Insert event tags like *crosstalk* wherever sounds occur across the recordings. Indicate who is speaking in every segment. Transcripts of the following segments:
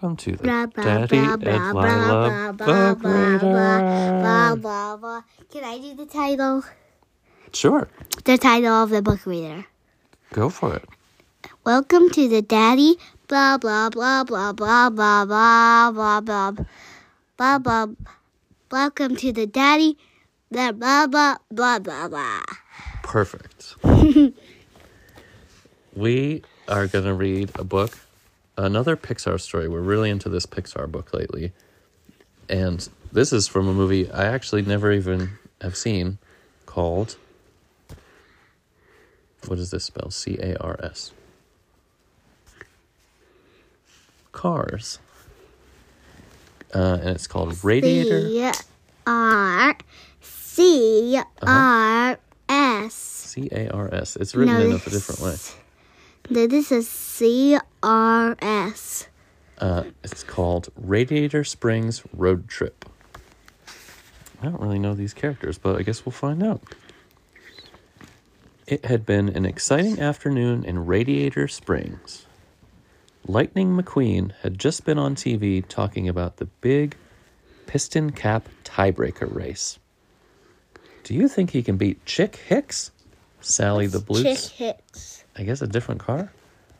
Speaker 1: Welcome to the
Speaker 2: Blah, blah,
Speaker 1: Daddy
Speaker 2: blah,
Speaker 1: and
Speaker 2: blah, blah,
Speaker 1: Lila
Speaker 2: blah,
Speaker 1: Book
Speaker 2: blah, blah, blah,
Speaker 1: Reader.
Speaker 2: Can I do the title?
Speaker 1: Sure,
Speaker 2: The title of the book reader.
Speaker 1: go for it.
Speaker 2: Welcome to the Daddy blah blah blah blah blah blah blah blah blah blah blah. Welcome to the Daddy blah blah blah blah blah blah.
Speaker 1: Perfect. we are going to read a book, another Pixar story. We're really into this Pixar book lately. And this is from a movie I actually never even have seen called. What does this spell? C A R S. Cars. Uh, and it's called Radiator.
Speaker 2: C R C R S.
Speaker 1: C A R S. It's written
Speaker 2: No,
Speaker 1: in a different way.
Speaker 2: This is C R S.
Speaker 1: Uh, it's called Radiator Springs Road Trip. I don't really know these characters, but I guess we'll find out. It had been an exciting afternoon in Radiator Springs. Lightning McQueen had just been on TV talking about the big Piston Cup tiebreaker race. Do you think he can beat Chick Hicks? Sally the blue
Speaker 2: Chick Hicks.
Speaker 1: I guess a different car?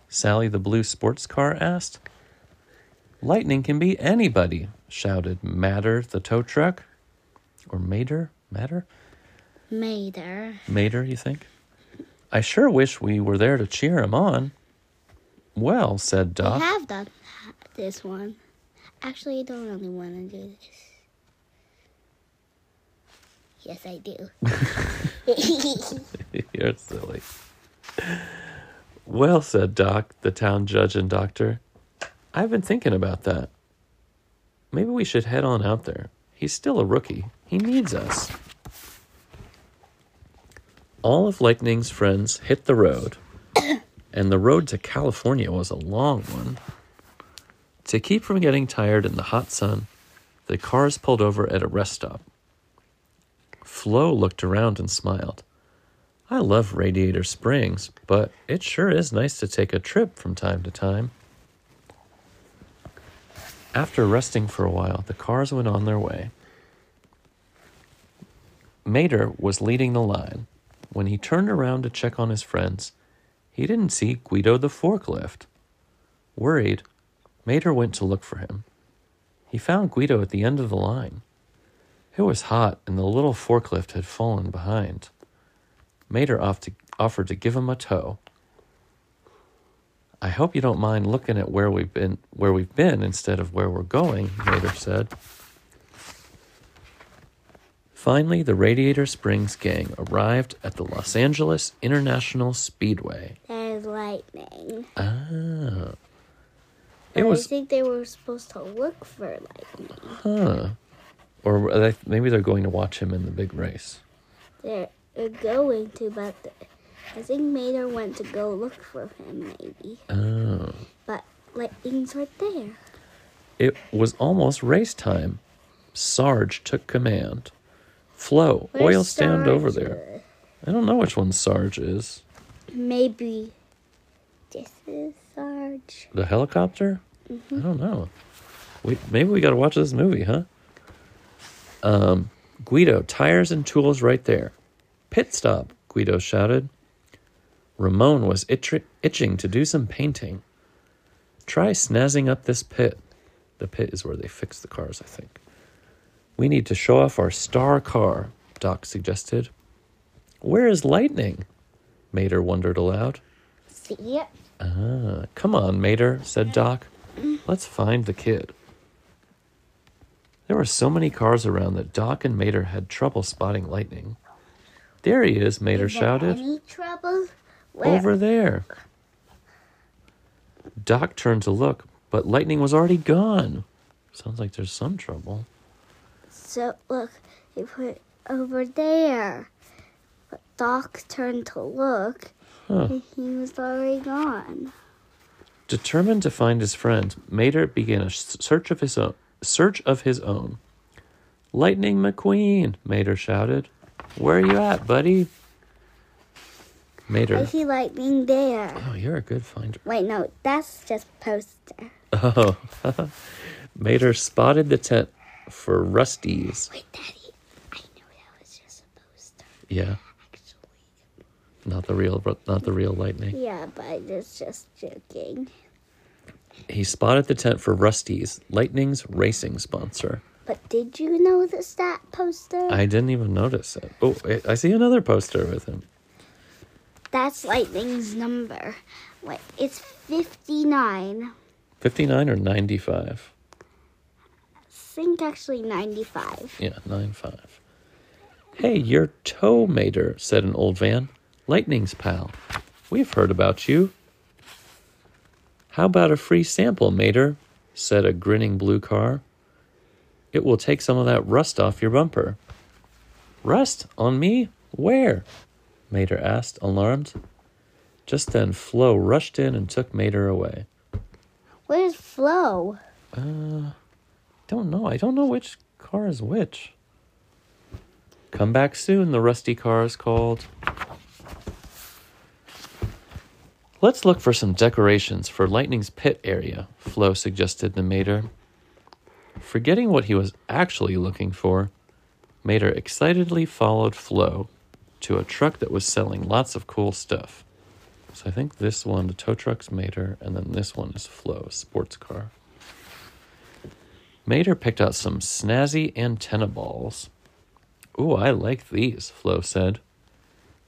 Speaker 1: Sally the blue sports car asked. Lightning can be anybody, shouted Matter the tow truck. Or Mater? Matter?
Speaker 2: Mater.
Speaker 1: Mater, you think? I sure wish we were there to cheer him on. Well, said
Speaker 2: I
Speaker 1: Doc.
Speaker 2: have done this one. Actually, I don't really want to do this. Yes, I do. *laughs* *laughs*
Speaker 1: You're silly. Well, said Doc, the town judge and doctor. I've been thinking about that. Maybe we should head on out there. He's still a rookie. He needs us. All of Lightning's friends hit the road, and the road to California was a long one. To keep from getting tired in the hot sun, the cars pulled over at a rest stop. Flo looked around and smiled. I love Radiator Springs, but it sure is nice to take a trip from time to time. After resting for a while, the cars went on their way. Mater was leading the line. When he turned around to check on his friends, he didn't see Guido the forklift. Worried, Mater went to look for him. He found Guido at the end of the line. It was hot, and the little forklift had fallen behind. Mater off to, offered to give him a tow. I hope you don't mind looking at where we've been where we've been instead of where we're going, Mater said. Finally, the Radiator Springs gang arrived at the Los Angeles International Speedway.
Speaker 2: There's lightning.
Speaker 1: Ah. It
Speaker 2: But I think they were supposed to look for lightning.
Speaker 1: huh. Or they, maybe they're going to watch him in the big race.
Speaker 2: They're, they're going to, but I think Mater went to go look for him, maybe.
Speaker 1: Oh.
Speaker 2: But lightning's right there.
Speaker 1: It was almost race time. Sarge took command. Flo,
Speaker 2: Where's
Speaker 1: oil stand over there. I don't know which one Sarge is.
Speaker 2: Maybe this is Sarge.
Speaker 1: The helicopter? I don't know. We maybe we got to watch this movie, huh? Um, Guido, tires and tools right there. Pit stop, Guido shouted. Ramon was itch- itching to do some painting. Try snazzing up this pit. The pit is where they fix the cars, I think. We need to show off our star car, Doc suggested. Where is Lightning? Mater wondered aloud.
Speaker 2: See it?
Speaker 1: Ah, come on, Mater, said Doc. Let's find the kid. There were so many cars around that Doc and Mater had trouble spotting Lightning. There he is, Mater
Speaker 2: Is
Speaker 1: shouted.
Speaker 2: Any trouble? Where?
Speaker 1: Over there. Doc turned to look, but Lightning was already gone. Sounds like there's some trouble.
Speaker 2: So look, he put over there. But Doc turned to look,
Speaker 1: Huh.
Speaker 2: and he was already gone.
Speaker 1: Determined to find his friend, Mater began a search of his own. Search of his own. Lightning McQueen, Mater shouted. Where are you at, buddy? Mater.
Speaker 2: I
Speaker 1: Mater.
Speaker 2: see lightning there.
Speaker 1: Oh, you're a good finder.
Speaker 2: Wait, no, that's just poster.
Speaker 1: Oh, *laughs* Mater spotted the tent for Rusty's.
Speaker 2: Wait, Daddy, I know that was just a poster.
Speaker 1: Yeah,
Speaker 2: Actually,
Speaker 1: not the real, not the real lightning.
Speaker 2: yeah, but I was just joking.
Speaker 1: He spotted the tent for Rusty's, Lightning's racing sponsor.
Speaker 2: But did you notice that poster?
Speaker 1: I didn't even notice it. Oh, I- see another poster with him.
Speaker 2: That's Lightning's number. Wait, it's 59.
Speaker 1: 59 or 95?
Speaker 2: I think actually 95.
Speaker 1: Yeah, 95. Hey, you're Tow Mater, said an old van. Lightning's pal. We've heard about you. How about a free sample, Mater? said a grinning blue car. It will take some of that rust off your bumper. Rust? On me? Where? Mater asked, alarmed. Just then, Flo rushed in and took Mater away.
Speaker 2: Where's Flo?
Speaker 1: Uh, don't know. I don't know which car is which. Come back soon, the rusty car is called. Let's look for some decorations for Lightning's pit area, Flo suggested to Mater. Forgetting what he was actually looking for, Mater excitedly followed Flo to a truck that was selling lots of cool stuff. So I think this one, the tow truck's Mater, and then this one is Flo, a sports car. Mater picked out some snazzy antenna balls. Ooh, I like these, Flo said.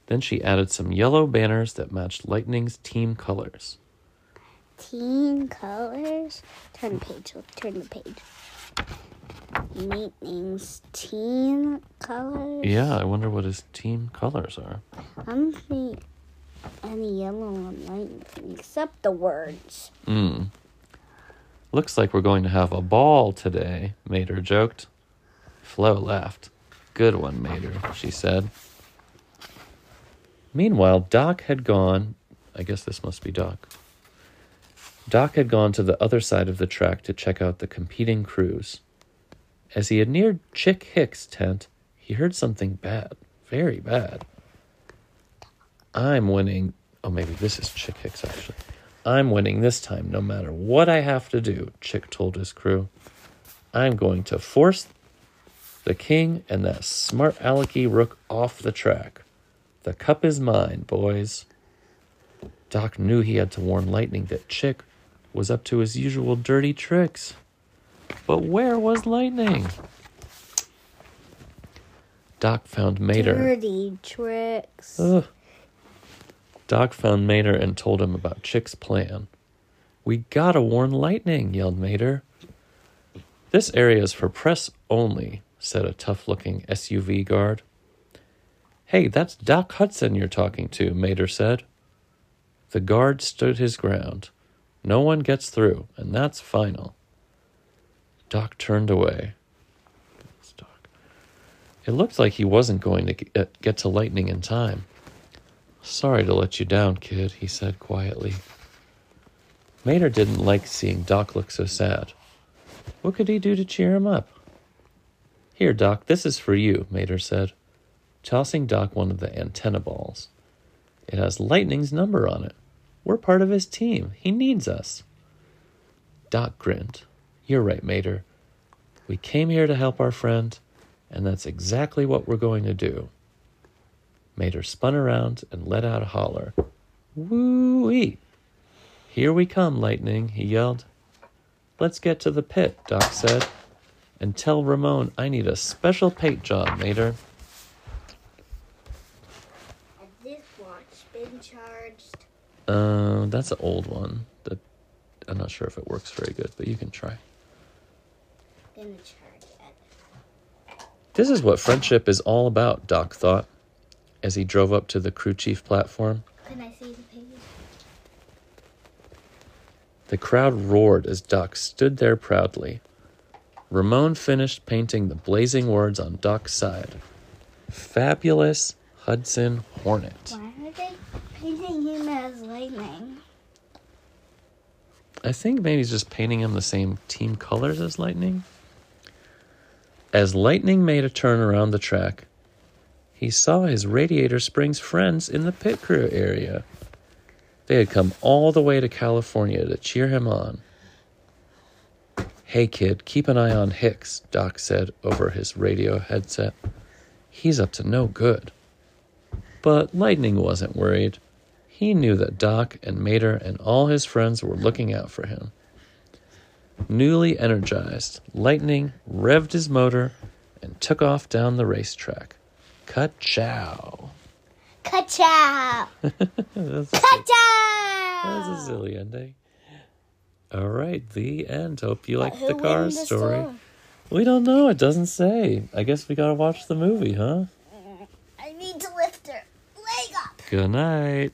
Speaker 1: Then she added some yellow banners that matched Lightning's team colors.
Speaker 2: Team colors. Turn the page. Look, turn the page. Lightning's team colors.
Speaker 1: Yeah, I wonder what his team colors are.
Speaker 2: I don't see any yellow on lightning except the words.
Speaker 1: Hmm. Looks like we're going to have a ball today, Mater joked. Flo laughed. Good one, Mater, she said. Meanwhile, Doc had gone. I guess this must be Doc. Doc had gone to the other side of the track to check out the competing crews. As he had neared Chick Hicks' tent, he heard something bad, very bad. I'm winning. Oh, maybe this is Chick Hicks, actually. I'm winning this time, no matter what I have to do, Chick told his crew. I'm going to force the king and that smart alecky rook off the track. The cup is mine, boys. Doc knew he had to warn Lightning that Chick was up to his usual dirty tricks. But where was Lightning? Doc found Mater.
Speaker 2: Dirty tricks.
Speaker 1: Ugh. Doc found Mater and told him about Chick's plan. We gotta warn Lightning, yelled Mater. This area is for press only, said a tough looking SUV guard. Hey, that's Doc Hudson you're talking to, Mater said. The guard stood his ground. No one gets through, and that's final. Doc turned away. Doc. It looked like he wasn't going to get, get to Lightning in time. Sorry to let you down, kid, he said quietly. Mater didn't like seeing Doc look so sad. What could he do to cheer him up? Here, Doc, this is for you, Mater said, tossing Doc one of the antenna balls. It has Lightning's number on it. We're part of his team. He needs us. Doc grinned. You're right, Mater. We came here to help our friend, and that's exactly what we're going to do. Mater spun around and let out a holler. Woo-wee! Here we come, Lightning, he yelled. Let's get to the pit, Doc said. And tell Ramon I need a special paint job, Mater.
Speaker 2: Has this watch been charged?
Speaker 1: Uh, that's an old one. That I'm not sure if it works very good, but you can try.
Speaker 2: Gonna charge it.
Speaker 1: This is what friendship is all about, Doc thought, as he drove up to the crew chief platform.
Speaker 2: Can I see the page?
Speaker 1: The crowd roared as Doc stood there proudly. Ramon finished painting the blazing words on Doc's side Fabulous Hudson Hornet.
Speaker 2: Why painting him as lightning?
Speaker 1: I think maybe he's just painting him the same team colors as Lightning. As Lightning made a turn around the track, he saw his Radiator Springs friends in the pit crew area. They had come all the way to California to cheer him on. Hey, kid, keep an eye on Hicks, Doc said over his radio headset. He's up to no good. But Lightning wasn't worried. He knew that Doc and Mater and all his friends were looking out for him. Newly energized, Lightning revved his motor and took off down the racetrack. Ka-chow.
Speaker 2: Ka-chow! *laughs*
Speaker 1: That's,
Speaker 2: Ka-chow!
Speaker 1: that's a silly ending. All right, the end. Hope you liked the car story.
Speaker 2: store?
Speaker 1: We don't know. It doesn't say. I guess we gotta watch the movie, huh?
Speaker 2: I need to lift her leg up.
Speaker 1: Good night.